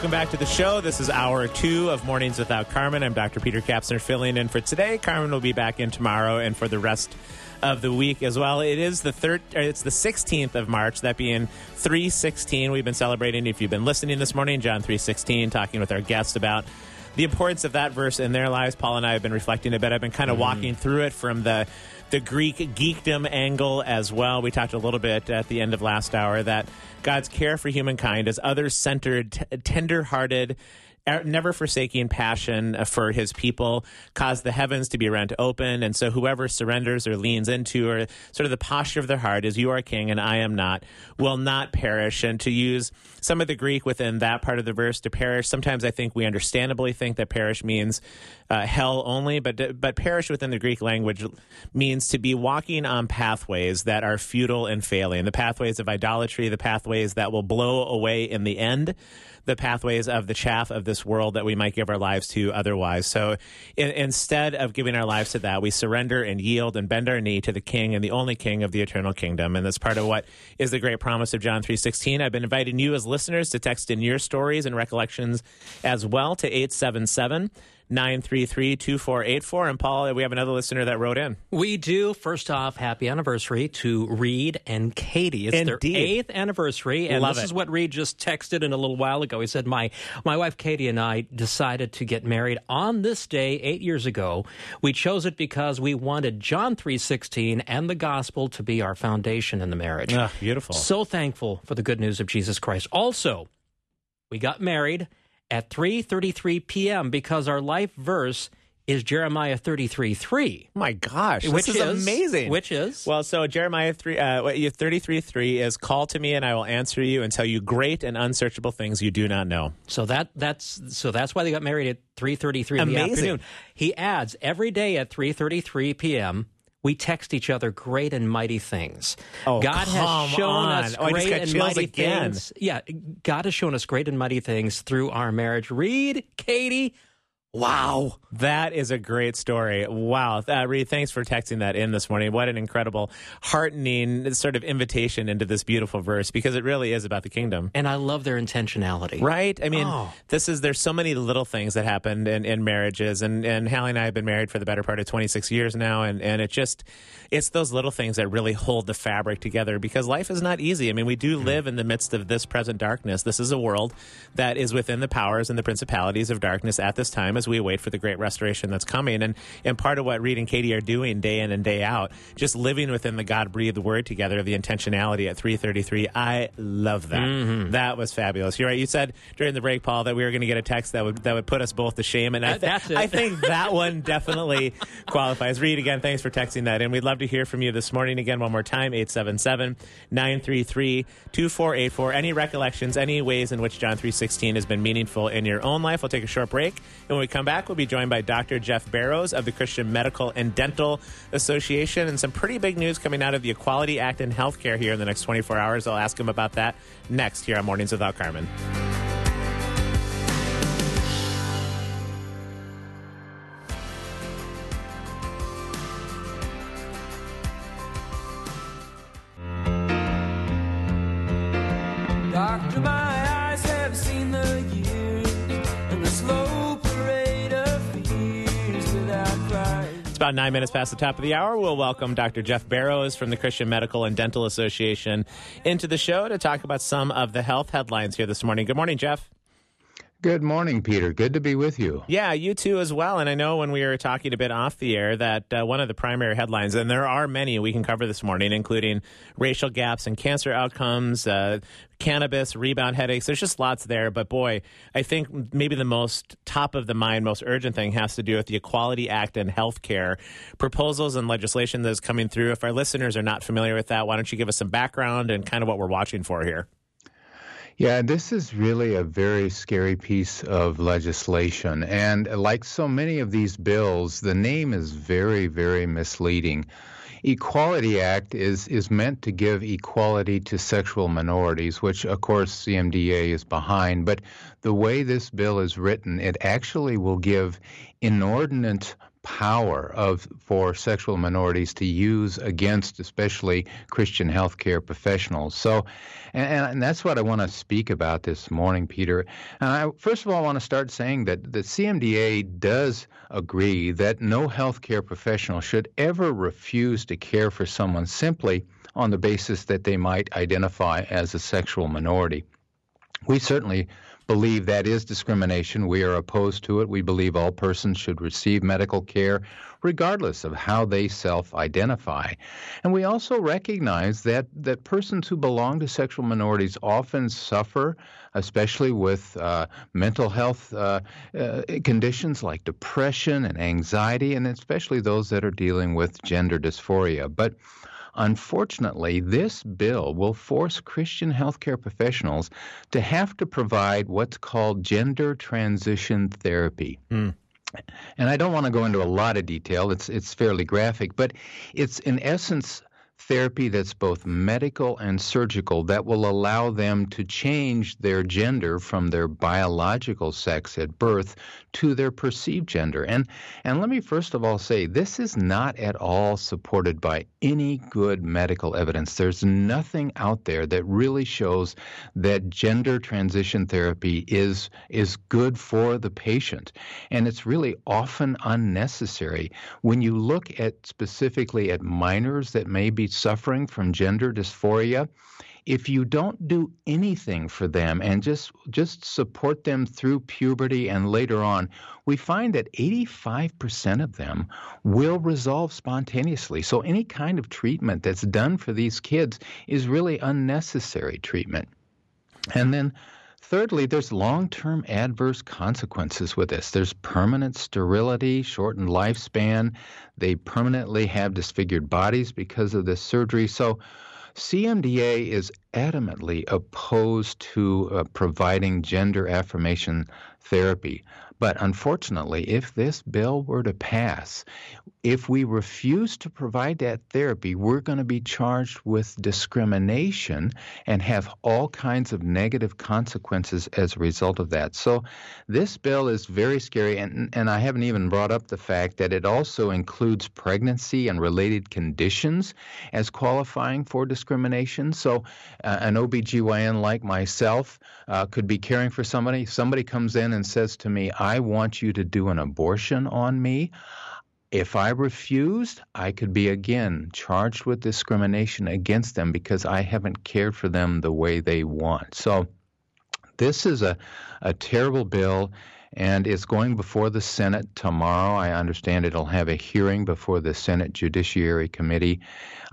Welcome back to the show. This is hour two of Mornings Without Carmen. I'm Dr. Peter Kapsner filling in for today. Carmen will be back in tomorrow and for the rest of the week as well. It is the third. or It's the 16th of March. That being 316. We've been celebrating. If you've been listening this morning, John 316, talking with our guest about the importance of that verse in their lives. Paul and I have been reflecting a bit. I've been kind of mm-hmm. walking through it from the the Greek geekdom angle as well. We talked a little bit at the end of last hour that God's care for humankind is other centered, t- tender hearted. Er, never forsaking passion uh, for his people caused the heavens to be rent open. And so, whoever surrenders or leans into, or sort of the posture of their heart is, You are king and I am not, will not perish. And to use some of the Greek within that part of the verse, to perish, sometimes I think we understandably think that perish means uh, hell only, but, uh, but perish within the Greek language means to be walking on pathways that are futile and failing, the pathways of idolatry, the pathways that will blow away in the end the pathways of the chaff of this world that we might give our lives to otherwise. So in, instead of giving our lives to that, we surrender and yield and bend our knee to the King and the only King of the eternal kingdom. And that's part of what is the great promise of John 3.16. I've been inviting you as listeners to text in your stories and recollections as well to 877 933 2484. And Paul, we have another listener that wrote in. We do. First off, happy anniversary to Reed and Katie. It's their eighth anniversary, and Love this it. is what Reed just texted in a little while ago. He said, "My my wife Katie and I decided to get married on this day eight years ago. We chose it because we wanted John three sixteen and the gospel to be our foundation in the marriage. Ah, beautiful. So thankful for the good news of Jesus Christ. Also, we got married at 3:33 p.m. because our life verse is Jeremiah 33 3. My gosh, Which this is, is- amazing. which is? well, so Jeremiah three, uh, what 33 3 is call to me and I will answer you and tell you great and unsearchable things you do not know. So that that's so that's why they got married at 3:33 in the afternoon. He adds every day at 3:33 p.m. we text each other great and mighty things. Oh, God has shown on. us Oh, great got and mighty again. things. Yeah, God has shown us great and mighty things through our marriage. Reed, Katie, wow. That is a great story. Wow. Uh, Reed, thanks for texting that in this morning. What an incredible, heartening sort of invitation into this beautiful verse because it really is about the kingdom. And I love their intentionality. Right? I mean, Oh. this is, there's so many little things that happened in, in marriages. And, and Hallie and I have been married for the better part of 26 years now. And, and it just, it's those little things that really hold the fabric together because life is not easy. I mean, we do live in the midst of this present darkness. This is a world that is within the powers and the principalities of darkness at this time as we await for the great restoration that's coming. And, and part of what Reed and Katie are doing day in and day out, just living within the God breathed word together the intentionality at 333. I love that. Mm-hmm. That was fabulous. You're right. You said during the break, Paul, that we were going to get a text that would, that would put us both to shame. And I, That- it. I think that one definitely qualifies. Reed, again, thanks for texting that. And we'd love to hear from you this morning. Again, one more time, 877 933 2484. Any recollections, any ways in which John 316 has been meaningful in your own life? We'll take a short break. And when we come back, we'll be joined by Dr. Jeff Barrows of the Christian Medical and Dental Association and some pretty big news coming out of the Equality Act in healthcare here in the next 24 hours. I'll ask him about that next here on Mornings Without Carmen. Nine minutes past the top of the hour. We'll welcome Dr. Jeff Barrows from the Christian Medical and Dental Association into the show to talk about some of the health headlines here this morning. Good morning, Jeff. Good morning, Peter. Good to be with you. Yeah, you too as well. And I know when we were talking a bit off the air that uh, one of the primary headlines, and there are many we can cover this morning, including racial gaps and cancer outcomes, uh, cannabis, rebound headaches. There's just lots there. But boy, I think maybe the most top of the mind, most urgent thing has to do with the Equality Act and healthcare proposals and legislation that is coming through. If our listeners are not familiar with that, why don't you give us some background and kind of what we're watching for here? Yeah, this is really a very scary piece of legislation. And like so many of these bills, the name is very, very misleading. Equality Act is, is meant to give equality to sexual minorities, which of course CMDA is behind. But the way this bill is written, it actually will give inordinate power of for sexual minorities to use against especially Christian healthcare professionals. So and, and that's what I want to speak about this morning, Peter. And I first of all I want to start saying that the CMDA does agree that no healthcare professional should ever refuse to care for someone simply on the basis that they might identify as a sexual minority. We certainly believe that is discrimination. We are opposed to it. We believe all persons should receive medical care regardless of how they self identify. And we also recognize that, that persons who belong to sexual minorities often suffer, especially with uh, mental health uh, uh, conditions like depression and anxiety, and especially those that are dealing with gender dysphoria. But Unfortunately, this bill will force Christian healthcare professionals to have to provide what's called gender transition therapy. Hmm. And I don't want to go into a lot of detail. It's it's fairly graphic, but it's in essence therapy that's both medical and surgical that will allow them to change their gender from their biological sex at birth to their perceived gender. And and let me first of all say this is not at all supported by any good medical evidence. There's nothing out there that really shows that gender transition therapy is is good for the patient. And it's really often unnecessary when you look at specifically at minors that may be suffering from gender dysphoria. If you don't do anything for them and just just support them through puberty and later on we find that 85% of them will resolve spontaneously. So any kind of treatment that's done for these kids is really unnecessary treatment. And then Thirdly, there's long term adverse consequences with this. There's permanent sterility, shortened lifespan. They permanently have disfigured bodies because of this surgery. So, CMDA is adamantly opposed to uh, providing gender affirmation therapy. But unfortunately, if this bill were to pass, if we refuse to provide that therapy, we're going to be charged with discrimination and have all kinds of negative consequences as a result of that. So, this bill is very scary, and, and I haven't even brought up the fact that it also includes pregnancy and related conditions as qualifying for discrimination. So, uh, an OBGYN like myself uh, could be caring for somebody. Somebody comes in and says to me, I want you to do an abortion on me. If I refused, I could be again charged with discrimination against them because I haven't cared for them the way they want. So, this is a, a terrible bill, and it's going before the Senate tomorrow. I understand it'll have a hearing before the Senate Judiciary Committee.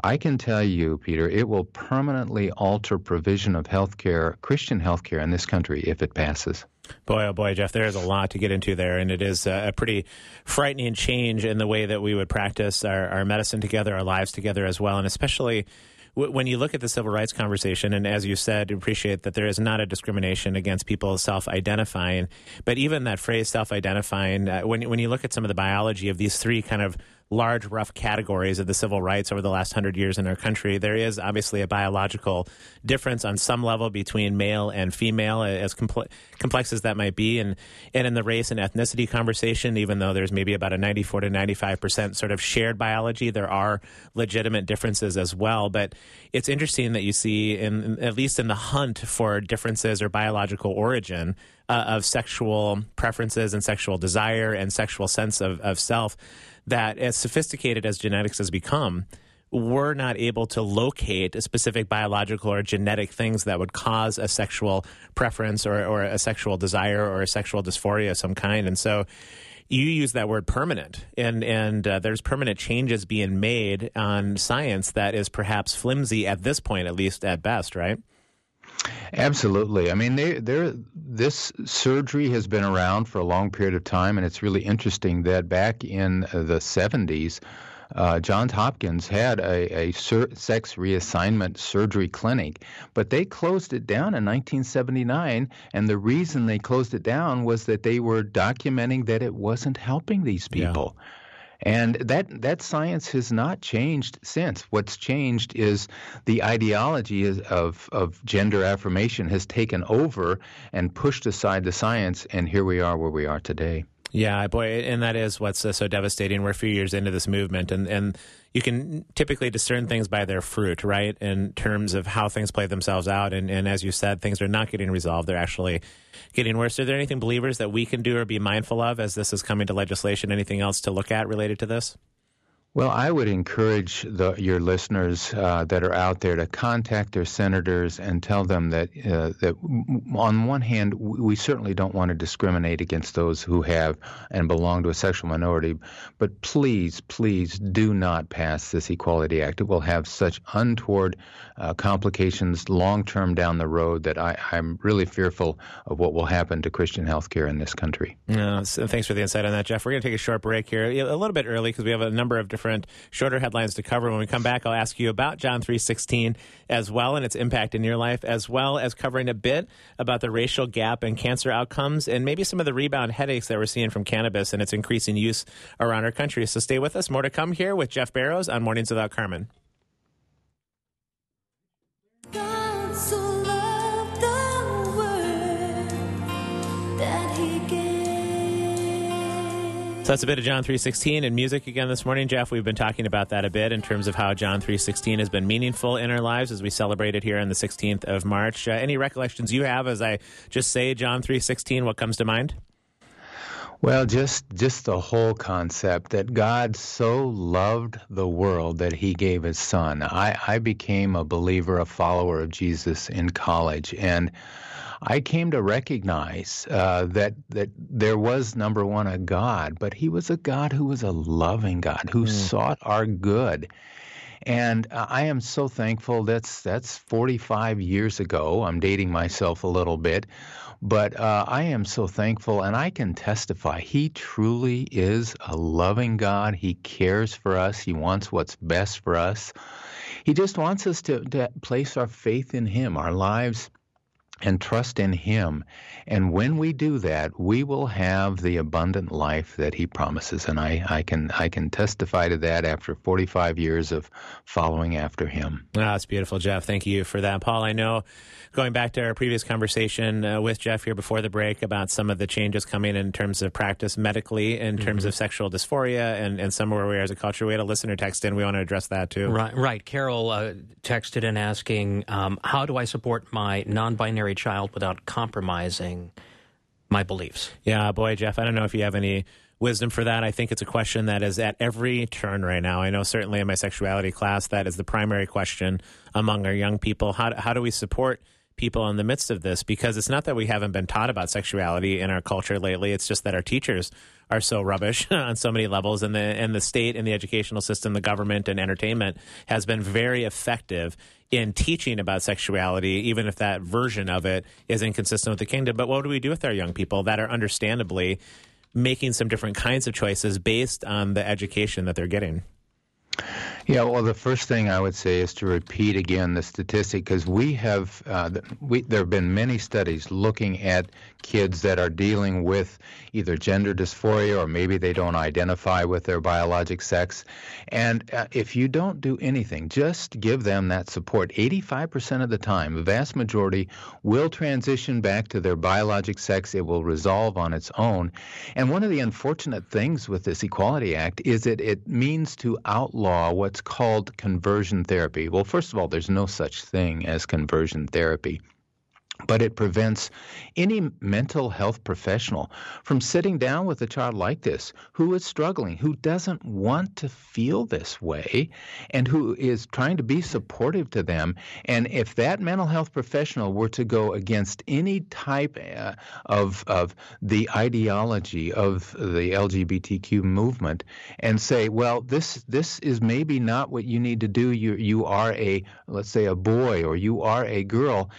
I can tell you, Peter, it will permanently alter provision of health care, Christian health care in this country if it passes. Boy, oh boy, Jeff, there is a lot to get into there, and it is a pretty frightening change in the way that we would practice our, our medicine together, our lives together as well, and especially when you look at the civil rights conversation, and as you said, appreciate that there is not a discrimination against people self-identifying, but even that phrase self-identifying, uh, when when you look at some of the biology of these three kind of large, rough categories of the civil rights over the last hundred years in our country, there is obviously a biological difference on some level between male and female, as compl- complex as that might be. And, and in the race and ethnicity conversation, even though there's maybe about a 94 to 95% sort of shared biology, there are legitimate differences as well. But it's interesting that you see, in, at least in the hunt for differences or biological origin, uh, of sexual preferences and sexual desire and sexual sense of, of self, that as sophisticated as genetics has become, we're not able to locate specific biological or genetic things that would cause a sexual preference or, or a sexual desire or a sexual dysphoria of some kind. And so you use that word permanent, and and uh, there's permanent changes being made on science that is perhaps flimsy at this point, at least at best, right? Absolutely. I mean, they, they're, this surgery has been around for a long period of time, and it's really interesting that back in uh, the 70s, uh, Johns Hopkins had a, a sur- sex reassignment surgery clinic, but they closed it down in 1979. And the reason they closed it down was that they were documenting that it wasn't helping these Yeah. And that that science has not changed since. What's changed is the ideology of of gender affirmation has taken over and pushed aside the science, and here we are where we are today. Yeah, boy, and that is what's uh, so devastating. We're a few years into this movement, and, and you can typically discern things by their fruit, right? In terms of how things play themselves out. And, and as you said, things are not getting resolved. They're actually getting worse. Are there anything, believers, that we can do or be mindful of as this is coming to legislation? Anything else to look at related to this? Well, I would encourage the, your listeners uh, that are out there to contact their senators and tell them that uh, that on one hand, we certainly don't want to discriminate against those who have and belong to a sexual minority, but please, please do not pass this Equality Act. It will have such untoward uh, complications long term down the road that I, I'm really fearful of what will happen to Christian health care in this country. Yeah, so thanks for the insight on that, Jeff. We're going to take a short break here, a little bit early because we have a number of different shorter headlines to cover. When we come back, I'll ask you about John three sixteen as well and its impact in your life, as well as covering a bit about the racial gap and cancer outcomes, and maybe some of the rebound headaches that we're seeing from cannabis and its increasing use around our country. So stay with us. More to come here with Jeff Barrows on Mornings Without Carmen. So that's a bit of John 3:16 and music again this morning, Jeff. We've been talking about that a bit in terms of how John 3:16 has been meaningful in our lives as we celebrate it here on the 16th of March. Uh, any recollections you have as I just say John 3:16? What comes to mind? Well, just just the whole concept that God so loved the world that He gave His Son. I, I became a believer, a follower of Jesus in college, and I came to recognize uh, that that there was number one a God, but He was a God who was a loving God who sought our good. And uh, I am so thankful. That's that's 45 years ago. I'm dating myself a little bit, but uh, I am so thankful, and I can testify. He truly is a loving God. He cares for us. He wants what's best for us. He just wants us to, to place our faith in Him, our lives and trust in Him. And when we do that, we will have the abundant life that He promises. And I, I can I can testify to that after 45 years of following after Him. Ah, that's beautiful, Jeff. Thank you for that, Paul. I know going back to our previous conversation uh, with Jeff here before the break about some of the changes coming in terms of practice medically, in terms of sexual dysphoria, and, and some of where we are as a culture. We had a listener text in. We want to address that too. Right, right. Carol uh, texted in asking, um, "How do I support my non-binary child without compromising my beliefs?" Yeah, boy, Jeff, I don't know if you have any wisdom for that. I think it's a question that is at every turn right now. I know certainly in my sexuality class that is the primary question among our young people. How, how do we support people in the midst of this? Because it's not that we haven't been taught about sexuality in our culture lately. It's just that our teachers are so rubbish on so many levels and the and the state and the educational system, the government and entertainment has been very effective in teaching about sexuality, even if that version of it is inconsistent with the kingdom. But what do we do with our young people that are understandably making some different kinds of choices based on the education that they're getting? Yeah, well, the first thing I would say is to repeat again the statistic because we have uh, we, there have been many studies looking at kids that are dealing with either gender dysphoria or maybe they don't identify with their biologic sex, and uh, if you don't do anything, just give them that support. Eighty-five percent of the time, the vast majority will transition back to their biologic sex. It will resolve on its own, and one of the unfortunate things with this Equality Act is that it means to outlaw what's called conversion therapy. Well, first of all, there's no such thing as conversion therapy. But it prevents any mental health professional from sitting down with a child like this who is struggling, who doesn't want to feel this way, and who is trying to be supportive to them. And if that mental health professional were to go against any type uh, of of the ideology of the LGBTQ movement and say, well, this this is maybe not what you need to do. You you are a let's say a boy or you are a girl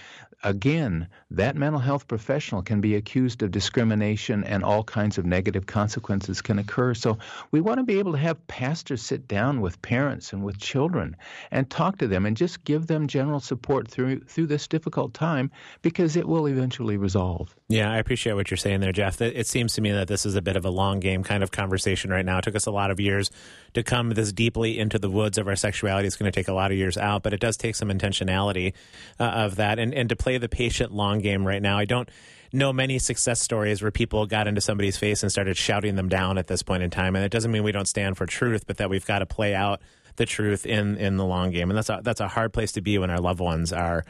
again, that mental health professional can be accused of discrimination and all kinds of negative consequences can occur. So we want to be able to have pastors sit down with parents and with children and talk to them and just give them general support through through this difficult time because it will eventually resolve. Yeah, I appreciate what you're saying there, Jeff. It seems to me that this is a bit of a long game kind of conversation right now. It took us a lot of years to come this deeply into the woods of our sexuality. It's going to take a lot of years out, but it does take some intentionality uh, of that and, and to play the patient long game right now. I don't know many success stories where people got into somebody's face and started shouting them down at this point in time. And it doesn't mean we don't stand for truth, but that we've got to play out the truth in, in the long game. And that's a, that's a hard place to be when our loved ones are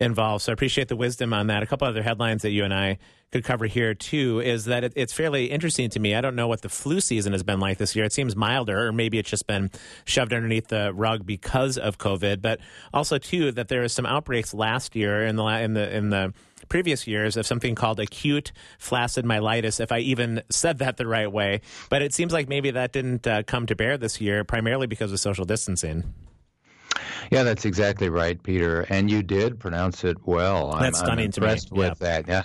involved. So I appreciate the wisdom on that. A couple other headlines that you and I could cover here too is that it, it's fairly interesting to me. I don't know what the flu season has been like this year. It seems milder, or maybe it's just been shoved underneath the rug because of COVID. But also too that there was some outbreaks last year in the in the in the previous years of something called acute flaccid myelitis, if I even said that the right way. But it seems like maybe that didn't uh, come to bear this year, primarily because of social distancing. Yeah, that's exactly right, Peter. And you did pronounce it well. I'm- That's I'm, stunning to me. impressed with that. Yeah,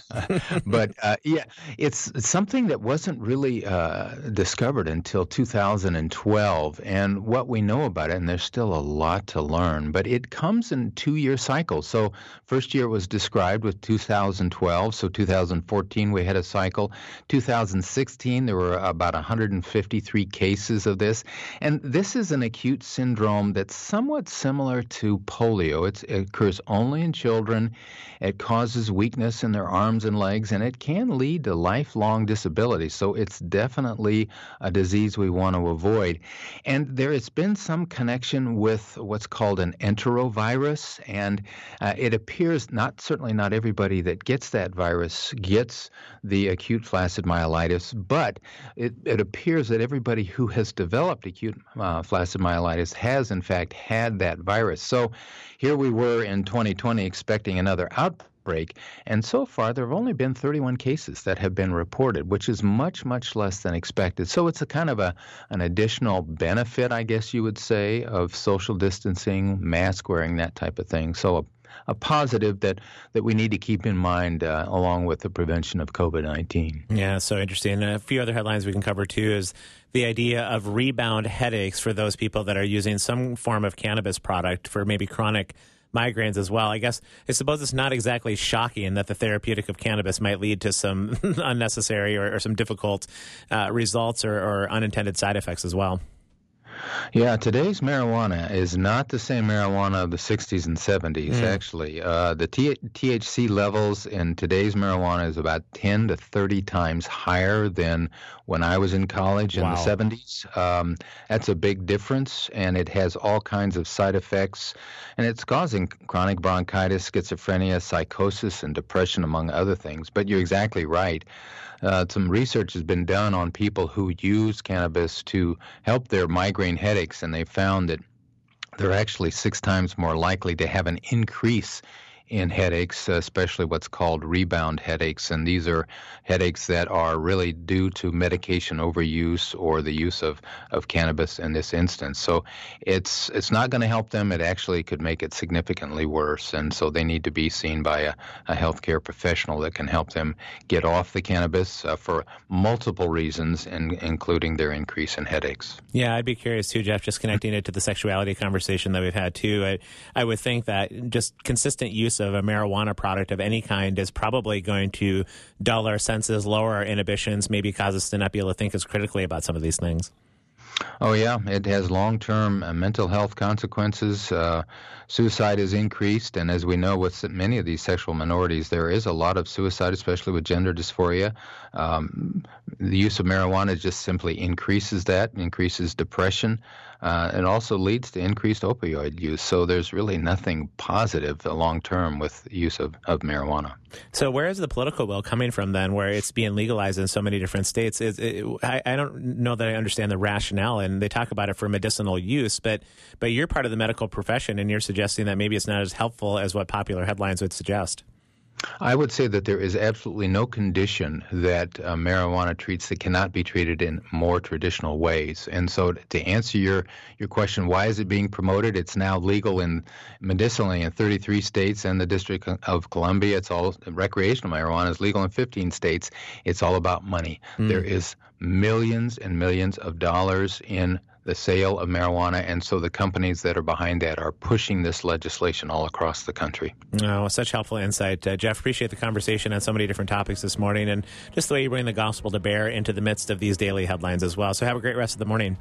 but uh, yeah, it's it's something that wasn't really uh, discovered until 2012. And what we know about it, and there's still a lot to learn, but it comes in two-year cycles. So first year was described with 2012. So 2014 we had a cycle. 2016 there were about 153 cases of this, and this is an acute syndrome that's somewhat similar to polio. It's, it occurs only in children. It causes weakness in their arms and legs, and it can lead to lifelong disability. So it's definitely a disease we want to avoid. And there has been some connection with what's called an enterovirus, and uh, it appears not certainly not everybody that gets that virus gets the acute flaccid myelitis, but it, it appears that everybody who has developed acute uh, flaccid myelitis has in fact had that virus. So here we were in 2020 expecting another outbreak, and so far there have only been 31 cases that have been reported, which is much much less than expected. So it's a kind of a an additional benefit, I guess you would say, of social distancing, mask wearing, that type of thing. So a a positive that, that we need to keep in mind uh, along with the prevention of COVID 19. Yeah, so interesting. And a few other headlines we can cover too is the idea of rebound headaches for those people that are using some form of cannabis product for maybe chronic migraines as well. I guess I suppose it's not exactly shocking that the therapeutic of cannabis might lead to some unnecessary or, or some difficult uh, results or, or unintended side effects as well. Yeah, today's marijuana is not the same marijuana of the 60s and 70s, actually. Uh, the T- THC levels in today's marijuana is about 10 to 30 times higher than when I was in college in Wow. the 70s. Um, that's a big difference, and it has all kinds of side effects, and it's causing chronic bronchitis, schizophrenia, psychosis, and depression, among other things. But you're exactly right. Uh, some research has been done on people who use cannabis to help their migraine headaches, and they found that they're actually six times more likely to have an increase in headaches, especially what's called rebound headaches. And these are headaches that are really due to medication overuse or the use of, of cannabis in this instance. So it's it's not going to help them. It actually could make it significantly worse. And so they need to be seen by a, a healthcare professional that can help them get off the cannabis uh, for multiple reasons, in, including their increase in headaches. Yeah, I'd be curious too, Jeff, just connecting it to the sexuality conversation that we've had too. I, I would think that just consistent use of a marijuana product of any kind is probably going to dull our senses, lower our inhibitions, maybe cause us to not be able to think as critically about some of these things. Oh, yeah. It has long term uh, mental health consequences. Uh, suicide is increased. And as we know, with many of these sexual minorities, there is a lot of suicide, especially with gender dysphoria. Um, the use of marijuana just simply increases that, increases depression, uh, and also leads to increased opioid use. So there's really nothing positive long term with use of, of marijuana. So where is the political will coming from then, where it's being legalized in so many different states? Is it, I, I don't know that I understand the rationale, and they talk about it for medicinal use, but but you're part of the medical profession, and you're suggesting that maybe it's not as helpful as what popular headlines would suggest. I would say that there is absolutely no condition that uh, marijuana treats that cannot be treated in more traditional ways. And so, to answer your your question, why is it being promoted? It's now legal in medicinally in 33 states and the District of Columbia. It's all recreational marijuana is legal in 15 states. It's all about money. There is millions and millions of dollars in the sale of marijuana. And so the companies that are behind that are pushing this legislation all across the country. Oh, such helpful insight. Uh, Jeff, appreciate the conversation on so many different topics this morning and just the way you bring the gospel to bear into the midst of these daily headlines as well. So have a great rest of the morning.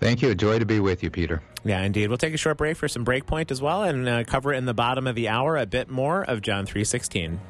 Thank you. A joy to be with you, Peter. Yeah, indeed. We'll take a short break for some breakpoint as well and uh, cover in the bottom of the hour a bit more of John 316.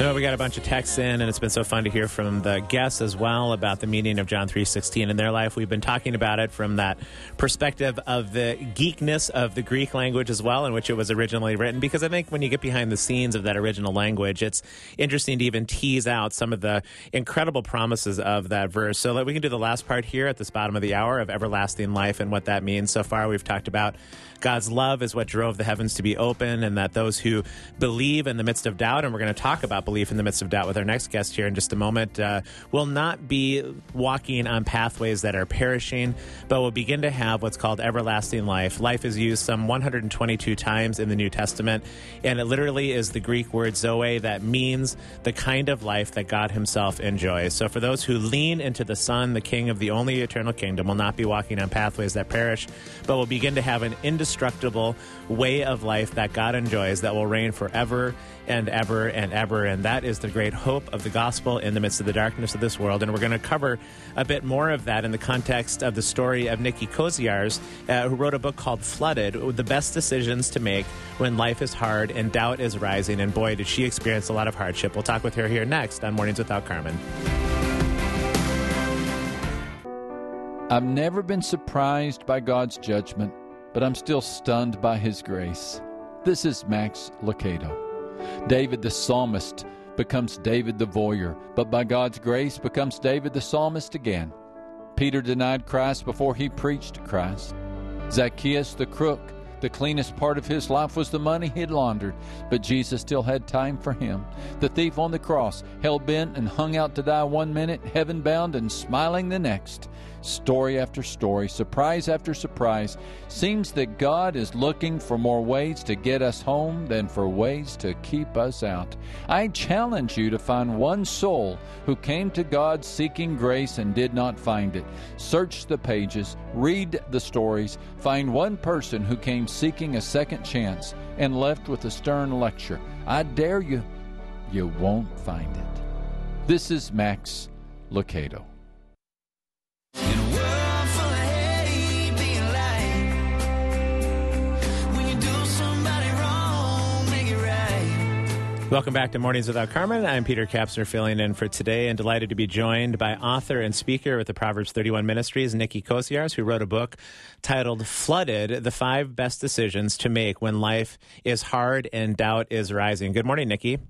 You know, we got a bunch of texts in, and it's been so fun to hear from the guests as well about the meaning of John three sixteen in their life. We've been talking about it from that perspective of the geekness of the Greek language as well, in which it was originally written. Because I think when you get behind the scenes of that original language, it's interesting to even tease out some of the incredible promises of that verse. So that we can do the last part here at this bottom of the hour of everlasting life and what that means. So far, we've talked about God's love is what drove the heavens to be open, and that those who believe in the midst of doubt, and we're going to talk about belief in the midst of doubt with our next guest here in just a moment, uh, will not be walking on pathways that are perishing, but will begin to have what's called everlasting life. Life is used some 122 times in the New Testament, and it literally is the Greek word zoe that means the kind of life that God Himself enjoys. So for those who lean into the Son, the King of the only eternal kingdom, will not be walking on pathways that perish, but will begin to have an indestructible way of life that God enjoys that will reign forever and ever and ever. And that is the great hope of the gospel in the midst of the darkness of this world. And we're going to cover a bit more of that in the context of the story of Nicki Koziarz, uh, who wrote a book called Flooded The Best Decisions to Make When Life is Hard and Doubt is Rising. And boy, did she experience a lot of hardship. We'll talk with her here next on Mornings Without Carmen. I've never been surprised by God's judgment, but I'm still stunned by His grace. This is Max Lucado. David the psalmist becomes David the voyeur, but by God's grace becomes David the psalmist again. Peter denied Christ before he preached Christ. Zacchaeus the crook, the cleanest part of his life was the money he'd laundered, but Jesus still had time for him. The thief on the cross, hell bent and hung out to die one minute, heaven bound and smiling the next. Story after story, surprise after surprise, seems that God is looking for more ways to get us home than for ways to keep us out. I challenge you to find one soul who came to God seeking grace and did not find it. Search the pages, read the stories, find one person who came seeking a second chance and left with a stern lecture. I dare you, you won't find it. This is Max Lucado. Welcome back to Mornings Without Carmen. I'm Peter Kapsner filling in for today and delighted to be joined by author and speaker with the Proverbs 31 Ministries, Nicki Koziarz, who wrote a book titled Flooded The Five Best Decisions to Make When Life is Hard and Doubt is Rising. Good morning, Nikki.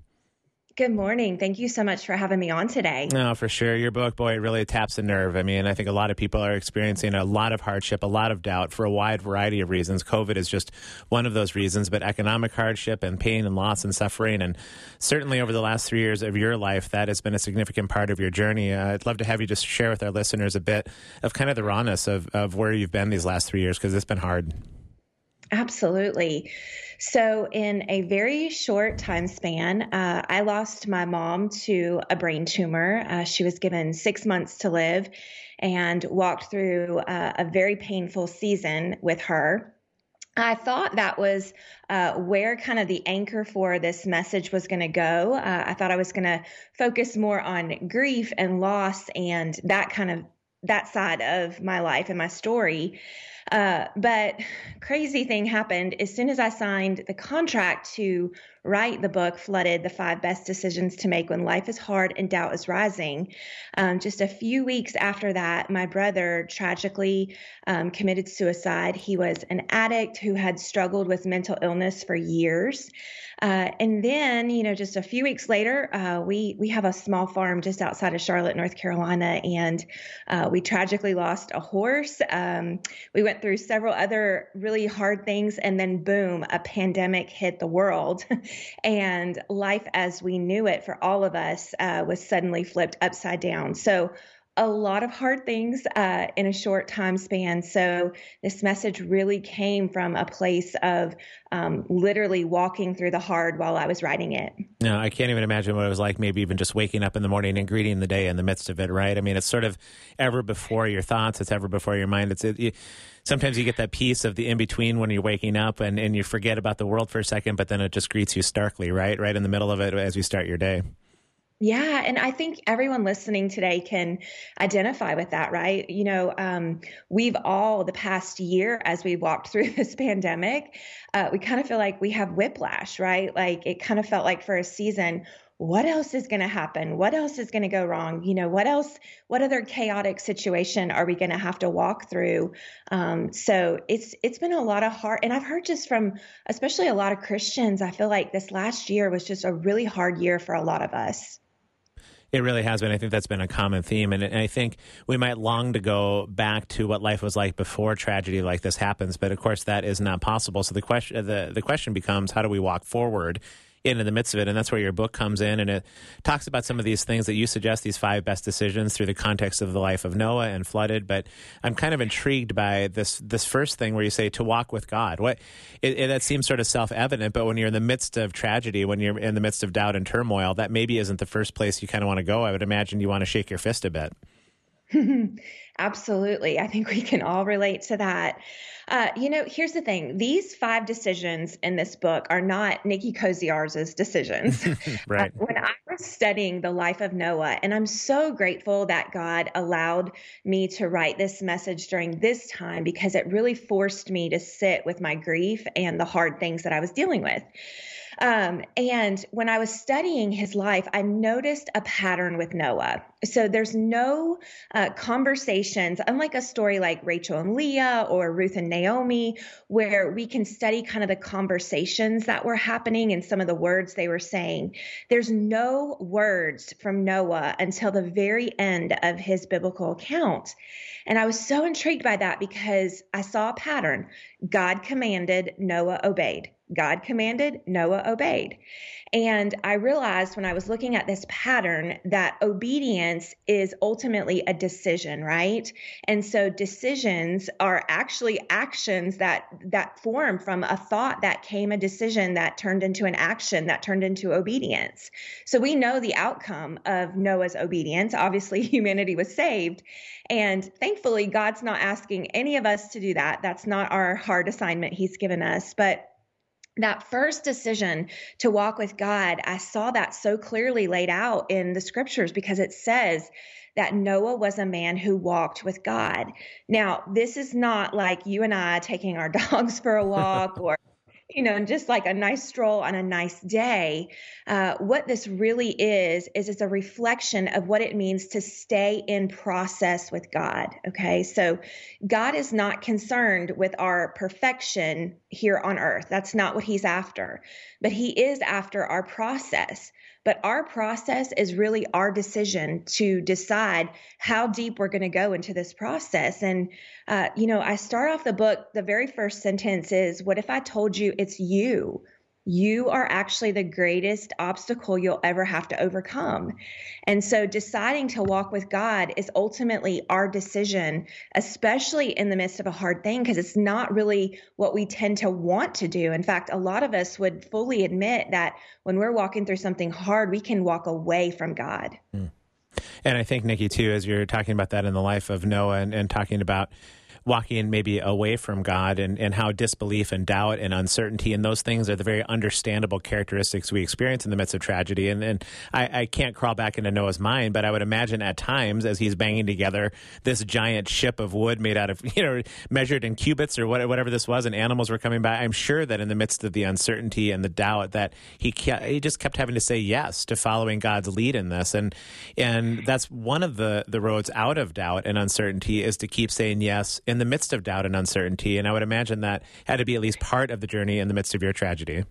Good morning. Thank you so much for having me on today. No, for sure. Your book, boy, it really taps a nerve. I mean, I think a lot of people are experiencing a lot of hardship, a lot of doubt for a wide variety of reasons. COVID is just one of those reasons, but economic hardship and pain and loss and suffering. And certainly over the last three years of your life, that has been a significant part of your journey. Uh, I'd love to have you just share with our listeners a bit of kind of the rawness of, of where you've been these last three years, because it's been hard. Absolutely. So, in a very short time span, uh, I lost my mom to a brain tumor. Uh, she was given six months to live and walked through uh, a very painful season with her. I thought that was uh, where kind of the anchor for this message was going to go. Uh, I thought I was going to focus more on grief and loss and that kind of that side of my life and my story. Uh, but crazy thing happened. As soon as I signed the contract to write the book flooded the five best decisions to make when life is hard and doubt is rising. Um, just a few weeks after that my brother tragically um, committed suicide. He was an addict who had struggled with mental illness for years. Uh, and then, you know, just a few weeks later, uh, we we have a small farm just outside of Charlotte, North Carolina, and uh, we tragically lost a horse. Um, we went through several other really hard things, and then boom, a pandemic hit the world, and life as we knew it for all of us uh, was suddenly flipped upside down. So a lot of hard things uh, in a short time span. So this message really came from a place of um, literally walking through the hard while I was writing it. No, I can't even imagine what it was like. Maybe even just waking up in the morning and greeting the day in the midst of it. Right? I mean, it's sort of ever before your thoughts. It's ever before your mind. It's it, you, sometimes you get that piece of the in between when you're waking up and, and you forget about the world for a second, but then it just greets you starkly. Right? Right in the middle of it as you start your day. Yeah, and I think everyone listening today can identify with that, right? You know, um, we've all the past year as we walked through this pandemic, uh, we kind of feel like we have whiplash, right? Like it kind of felt like for a season, what else is going to happen? What else is going to go wrong? You know, what else? What other chaotic situation are we going to have to walk through? Um, so it's it's been a lot of hard, and I've heard just from especially a lot of Christians. I feel like this last year was just a really hard year for a lot of us. It really has been. I think that's been a common theme, and, and I think we might long to go back to what life was like before tragedy like this happens. But of course, that is not possible. So the question the the question becomes, how do we walk forward? In in the midst of it and that's where your book comes in and it talks about some of these things that you suggest these five best decisions through the context of the life of noah and flooded but i'm kind of intrigued by this this first thing where you say to walk with god. What it, it, that seems sort of self-evident but when you're in the midst of tragedy when you're in the midst of doubt and turmoil that maybe isn't the first place you kind of want to go. I would imagine you want to shake your fist a bit Absolutely. I think we can all relate to that. Uh, you know, here's the thing these five decisions in this book are not Nicki Koziarz's decisions. right. Uh, when I was studying the life of Noah, and I'm so grateful that God allowed me to write this message during this time because it really forced me to sit with my grief and the hard things that I was dealing with. Um, and when I was studying his life, I noticed a pattern with Noah. So there's no uh, conversations, unlike a story like Rachel and Leah or Ruth and Naomi, where we can study kind of the conversations that were happening and some of the words they were saying. There's no words from Noah until the very end of his biblical account. And I was so intrigued by that because I saw a pattern. God commanded, Noah obeyed. God commanded, Noah obeyed. And I realized when I was looking at this pattern that obedience is ultimately a decision, right? And so decisions are actually actions that that form from a thought that came a decision that turned into an action that turned into obedience. So we know the outcome of Noah's obedience. Obviously, humanity was saved. And thankfully, God's not asking any of us to do that. That's not our hard assignment He's given us. But that first decision to walk with God, I saw that so clearly laid out in the scriptures because it says that Noah was a man who walked with God. Now, this is not like you and I taking our dogs for a walk or you know, and just like a nice stroll on a nice day. Uh, what this really is, is it's a reflection of what it means to stay in process with God. Okay. So God is not concerned with our perfection here on earth. That's not what he's after, but he is after our process. But our process is really our decision to decide how deep we're going to go into this process. And, uh, you know, I start off the book, the very first sentence is, What if I told you it's you? You are actually the greatest obstacle you'll ever have to overcome. And so deciding to walk with God is ultimately our decision, especially in the midst of a hard thing, because it's not really what we tend to want to do. In fact, a lot of us would fully admit that when we're walking through something hard, we can walk away from God. Hmm. And I think, Nicki, too, as you're talking about that in the life of Noah and, and talking about walking maybe away from God and, and how disbelief and doubt and uncertainty and those things are the very understandable characteristics we experience in the midst of tragedy. And, and I, I can't crawl back into Noah's mind, but I would imagine at times as he's banging together this giant ship of wood made out of, you know, measured in cubits or what, whatever this was, and animals were coming by. I'm sure that in the midst of the uncertainty and the doubt that he, he just kept having to say yes to following God's lead in this. And, and that's one of the, the roads out of doubt and uncertainty is to keep saying yes in the midst of doubt and uncertainty. And I would imagine that had to be at least part of the journey in the midst of your tragedy.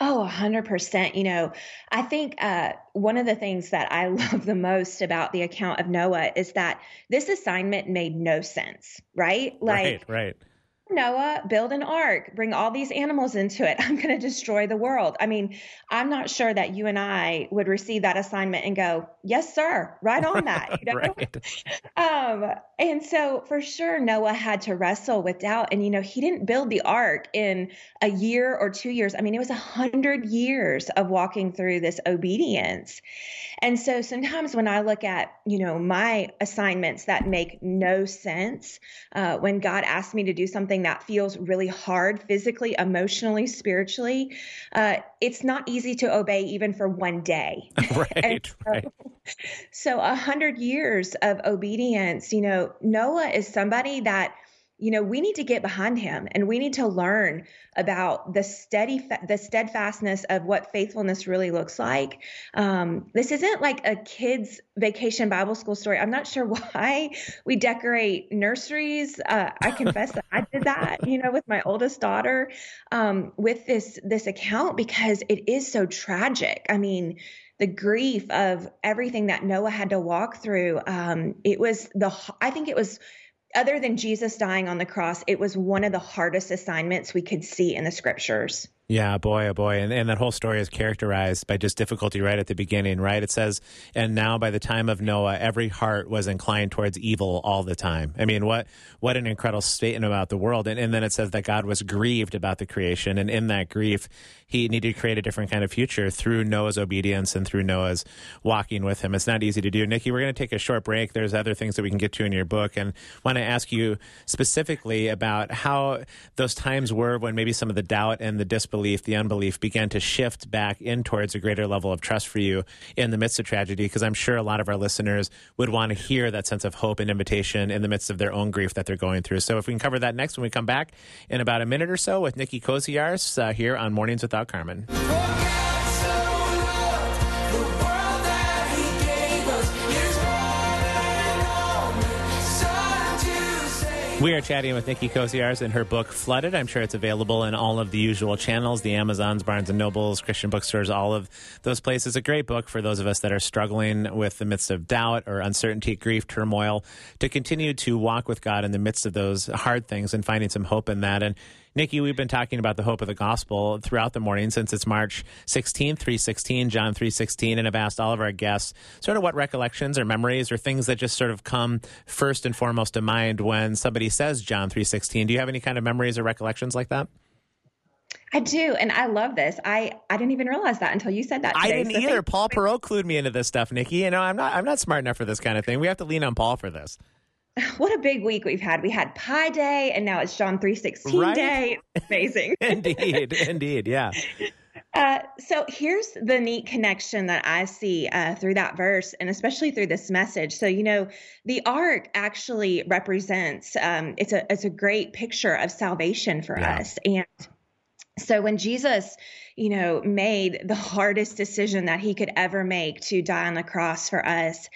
Oh, 100%. You know, I think uh, one of the things that I love the most about the account of Noah is that this assignment made no sense, right? Like, right, right. Noah, build an ark, bring all these animals into it. I'm going to destroy the world. I mean, I'm not sure that you and I would receive that assignment and go, yes, sir, right on that. You know? right. Um, and so for sure, Noah had to wrestle with doubt. And, you know, he didn't build the ark in a year or two years. I mean, it was a hundred years of walking through this obedience. And so sometimes when I look at, you know, my assignments that make no sense, uh, when God asks me to do something that feels really hard physically, emotionally, spiritually, uh, it's not easy to obey even for one day. Right, so, right. So a hundred years of obedience, you know, Noah is somebody that, you know, we need to get behind him and we need to learn about the steady, the steadfastness of what faithfulness really looks like. Um, this isn't like a kid's vacation Bible school story. I'm not sure why we decorate nurseries. Uh, I confess that I did that, you know, with my oldest daughter, um, with this, this account because it is so tragic. I mean, the grief of everything that Noah had to walk through. Um, it was the, I think it was, other than Jesus dying on the cross, it was one of the hardest assignments we could see in the scriptures. Yeah, boy, oh boy. And, and that whole story is characterized by just difficulty right at the beginning, right? It says, and now by the time of Noah, every heart was inclined towards evil all the time. I mean, what, what an incredible statement about the world. And, and then it says that God was grieved about the creation. And in that grief, he needed to create a different kind of future through Noah's obedience and through Noah's walking with him. It's not easy to do. Nicki, we're going to take a short break. There's other things that we can get to in your book. And want to ask you specifically about how those times were when maybe some of the doubt and the disbelief, the unbelief began to shift back in towards a greater level of trust for you in the midst of tragedy. Because I'm sure a lot of our listeners would want to hear that sense of hope and invitation in the midst of their own grief that they're going through. So if we can cover that next when we come back in about a minute or so with Nicki Koziarz uh, here on Mornings Without Carmen. We are chatting with Nicki Koziarz in her book Flooded. I'm sure it's available in all of the usual channels, the Amazons, Barnes and Nobles, Christian bookstores, all of those places. A great book for those of us that are struggling with the midst of doubt or uncertainty, grief, turmoil, to continue to walk with God in the midst of those hard things and finding some hope in that. And Nicki, we've been talking about the hope of the gospel throughout the morning since it's March 16th, 316, John 316, and I've asked all of our guests sort of what recollections or memories or things that just sort of come first and foremost to mind when somebody says John 316. Do you have any kind of memories or recollections like that? I do, and I love this. I I didn't even realize that until you said that. I didn't so either. Paul Perot clued me into this stuff, Nicki. You know, I'm not I'm not smart enough for this kind of thing. We have to lean on Paul for this. What a big week we've had. We had Pi Day, and now it's John three sixteen Right? Day. It's amazing. Indeed, indeed, yeah. Uh, so here's the neat connection that I see uh, through that verse, and especially through this message. So you know, the ark actually represents um, it's a it's a great picture of salvation for Yeah. us, and so when Jesus, you know, made the hardest decision that he could ever make to die on the cross for us,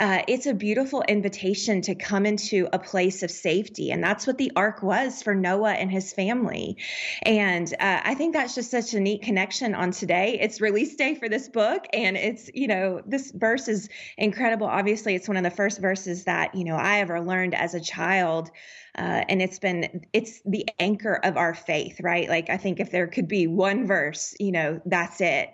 uh, it's a beautiful invitation to come into a place of safety. And that's what the ark was for Noah and his family. And uh, I think that's just such a neat connection on today. It's release day for this book. And it's, you know, this verse is incredible. Obviously, it's one of the first verses that, you know, I ever learned as a child. Uh, and it's been it's the anchor of our faith right like i think if there could be one verse you know that's it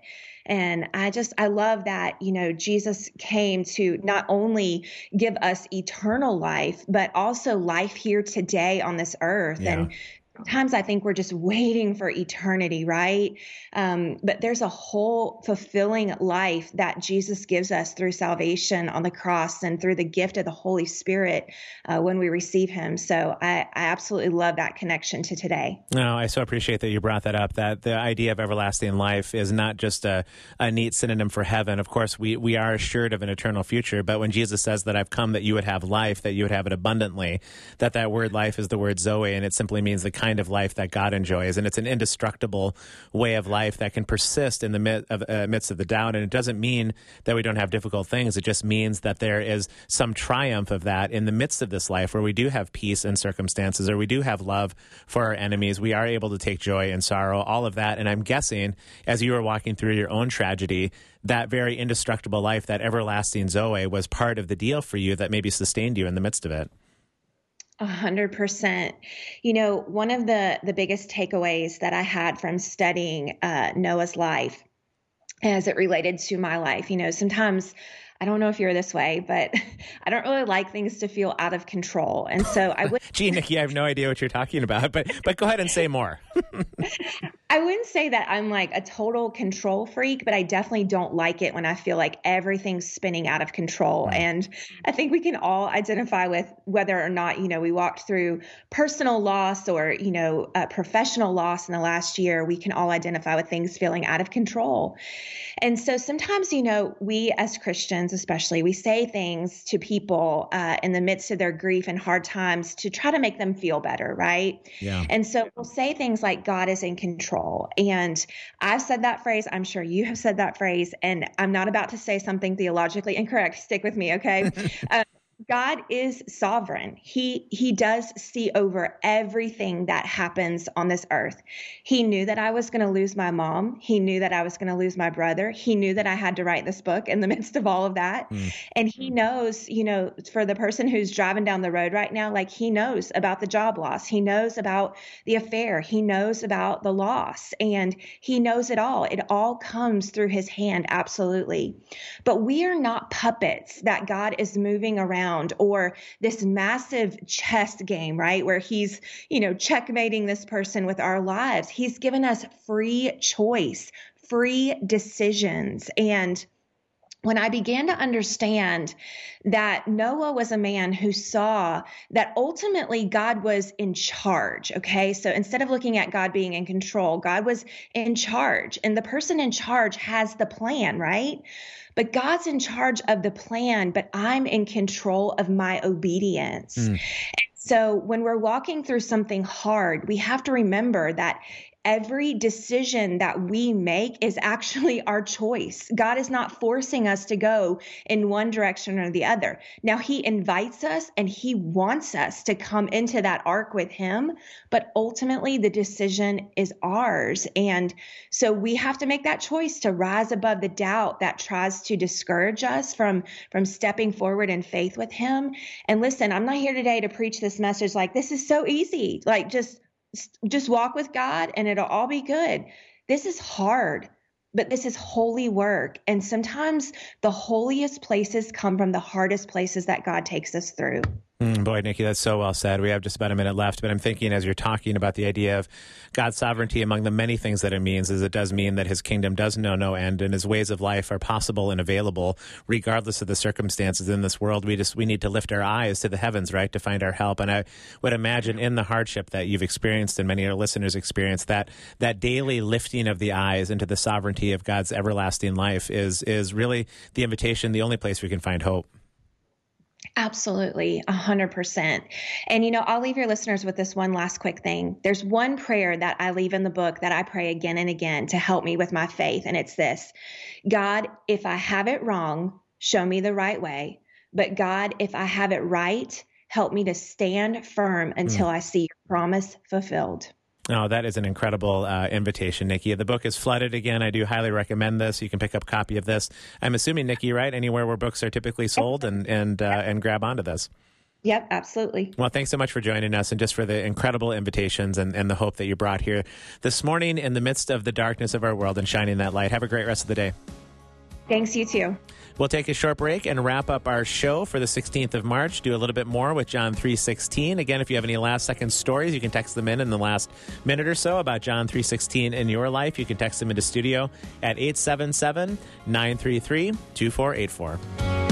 and i just i love that you know jesus came to not only give us eternal life but also life here today on this earth Yeah. and sometimes I think we're just waiting for eternity, right? Um, but there's a whole fulfilling life that Jesus gives us through salvation on the cross and through the gift of the Holy Spirit uh, when we receive Him. So I, I absolutely love that connection to today. No, I so appreciate that you brought that up. That the idea of everlasting life is not just a, a neat synonym for heaven. Of course, we, we are assured of an eternal future, but when Jesus says that I've come that you would have life, that you would have it abundantly, that that word life is the word Zoe, and it simply means the kind of life that God enjoys. And it's an indestructible way of life that can persist in the mid of, uh, midst of the doubt. And it doesn't mean that we don't have difficult things. It just means that there is some triumph of that in the midst of this life where we do have peace in circumstances or we do have love for our enemies. We are able to take joy in sorrow, all of that. And I'm guessing as you were walking through your own tragedy, that very indestructible life, that everlasting Zoe, was part of the deal for you that maybe sustained you in the midst of it. A hundred percent. You know, one of the the biggest takeaways that I had from studying uh, Noah's life, as it related to my life, you know, sometimes I don't know if you're this way, but I don't really like things to feel out of control, and so I would. Gee, Nicki, I have no idea what you're talking about, but but go ahead and say more. I wouldn't say that I'm like a total control freak, but I definitely don't like it when I feel like everything's spinning out of control. And I think we can all identify with whether or not, you know, we walked through personal loss or, you know, uh, professional loss in the last year. We can all identify with things feeling out of control. And so sometimes, you know, we as Christians, especially, we say things to people uh, in the midst of their grief and hard times to try to make them feel better, right? Yeah. And so we'll say things like, God is in control. And I've said that phrase. I'm sure you have said that phrase. And I'm not about to say something theologically incorrect. Stick with me, okay? uh, God is sovereign. He he does see over everything that happens on this earth. He knew that I was going to lose my mom. He knew that I was going to lose my brother. He knew that I had to write this book in the midst of all of that. Mm. And he knows, you know, for the person who's driving down the road right now, like he knows about the job loss. He knows about the affair. He knows about the loss and he knows it all. It all comes through his hand absolutely. But we are not puppets that God is moving around or this massive chess game, right? Where he's, you know, checkmating this person with our lives. He's given us free choice, free decisions. And when I began to understand that Noah was a man who saw that ultimately God was in charge. Okay. So instead of looking at God being in control, God was in charge and the person in charge has the plan, right? But God's in charge of the plan, but I'm in control of my obedience. Hmm. And so when we're walking through something hard, we have to remember that every decision that we make is actually our choice. God is not forcing us to go in one direction or the other. Now, He invites us and He wants us to come into that ark with Him, but ultimately the decision is ours. And so we have to make that choice to rise above the doubt that tries to discourage us from, from stepping forward in faith with Him. And listen, I'm not here today to preach this message like this is so easy. Like just just walk with God and it'll all be good. This is hard, but this is holy work. And sometimes the holiest places come from the hardest places that God takes us through. Mm, boy, Nicki, that's so well said. We have just about a minute left, but I'm thinking as you're talking about the idea of God's sovereignty, among the many things that it means is it does mean that His kingdom does know no end, and His ways of life are possible and available, regardless of the circumstances in this world. We just we need to lift our eyes to the heavens, right, to find our help. And I would imagine in the hardship that you've experienced, and many of our listeners experience, that that daily lifting of the eyes into the sovereignty of God's everlasting life is is really the invitation, the only place we can find hope. Absolutely, a hundred percent. And you know, I'll leave your listeners with this one last quick thing. There's one prayer that I leave in the book that I pray again and again to help me with my faith, and it's this: God, if I have it wrong, show me the right way. But God, if I have it right, help me to stand firm hmm. until I see your promise fulfilled. Oh, that is an incredible uh, invitation, Nicki. The book is flooded again. I do highly recommend this. You can pick up a copy of this. I'm assuming, Nicki, right? Anywhere where books are typically sold and and uh, and grab onto this. Yep, absolutely. Well, thanks so much for joining us and just for the incredible invitations and, and the hope that you brought here this morning in the midst of the darkness of our world and shining that light. Have a great rest of the day. Thanks, you too. We'll take a short break and wrap up our show for the 16th of March. Do a little bit more with John 316. Again, if you have any last second stories, you can text them in in the last minute or so about John 316 in your life. You can text them into studio at 877 933 2484.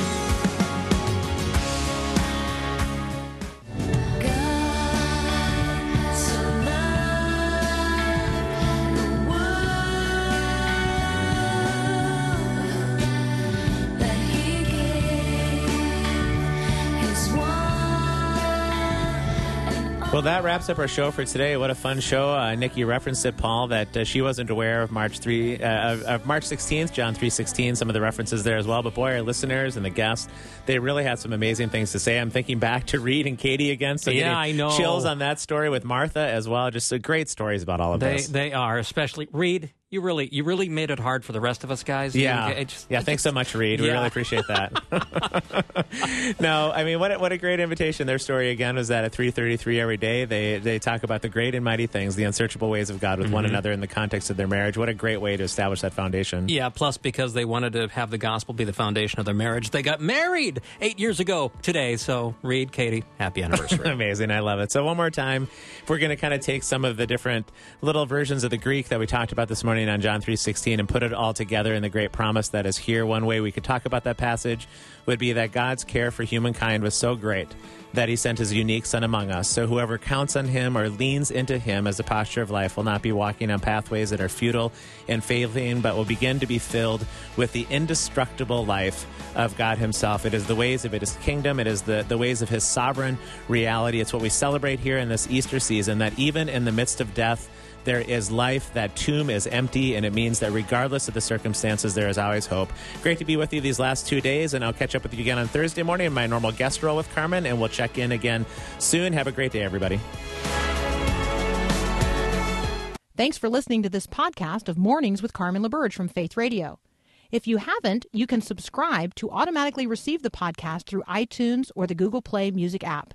Well, that wraps up our show for today. What a fun show! Uh, Nicki referenced it, Paul, that uh, she wasn't aware of March three uh, of, of March sixteenth, John three sixteen. Some of the references there as well. But boy, our listeners and the guests, they really had some amazing things to say. I'm thinking back to Reed and Katie again. So Yeah, I know. chills on that story with Martha as well. Just uh, great stories about all of They this. they are, especially Reed. You really you really made it hard for the rest of us guys. Yeah, You- just- yeah. Thanks so much, Reed. We really appreciate that. no, I mean, what a, what a great invitation. Their story again was that at three thirty three every day they they talk about the great and mighty things, the unsearchable ways of God with one Mm-hmm. another in the context of their marriage. What a great way to establish that foundation. Yeah, plus because they wanted to have the gospel be the foundation of their marriage, they got married eight years ago today. So, Reed, Katie, happy anniversary. Amazing. I love it. So, one more time, if we're going to kind of take some of the different little versions of the Greek that we talked about this morning on John 3.16 and put it all together in the great promise that is here, one way we could talk about that passage would be that God's care for humankind was so great that he sent his unique son among us. So whoever counts on him or leans into him as a posture of life will not be walking on pathways that are futile and failing, but will begin to be filled with the indestructible life of God himself. It is the ways of his kingdom. It is the, the ways of his sovereign reality. It's what we celebrate here in this Easter season, that even in the midst of death, there is life. That tomb is empty, and it means that regardless of the circumstances, there is always hope. Great to be with you these last two days, and I'll catch up with you again on Thursday morning in my normal guest role with Carmen, and we'll check in again soon. Have a great day, everybody. Thanks for listening to this podcast of Mornings with Carmen LaBerge from Faith Radio. If you haven't, you can subscribe to automatically receive the podcast through iTunes or the Google Play Music app.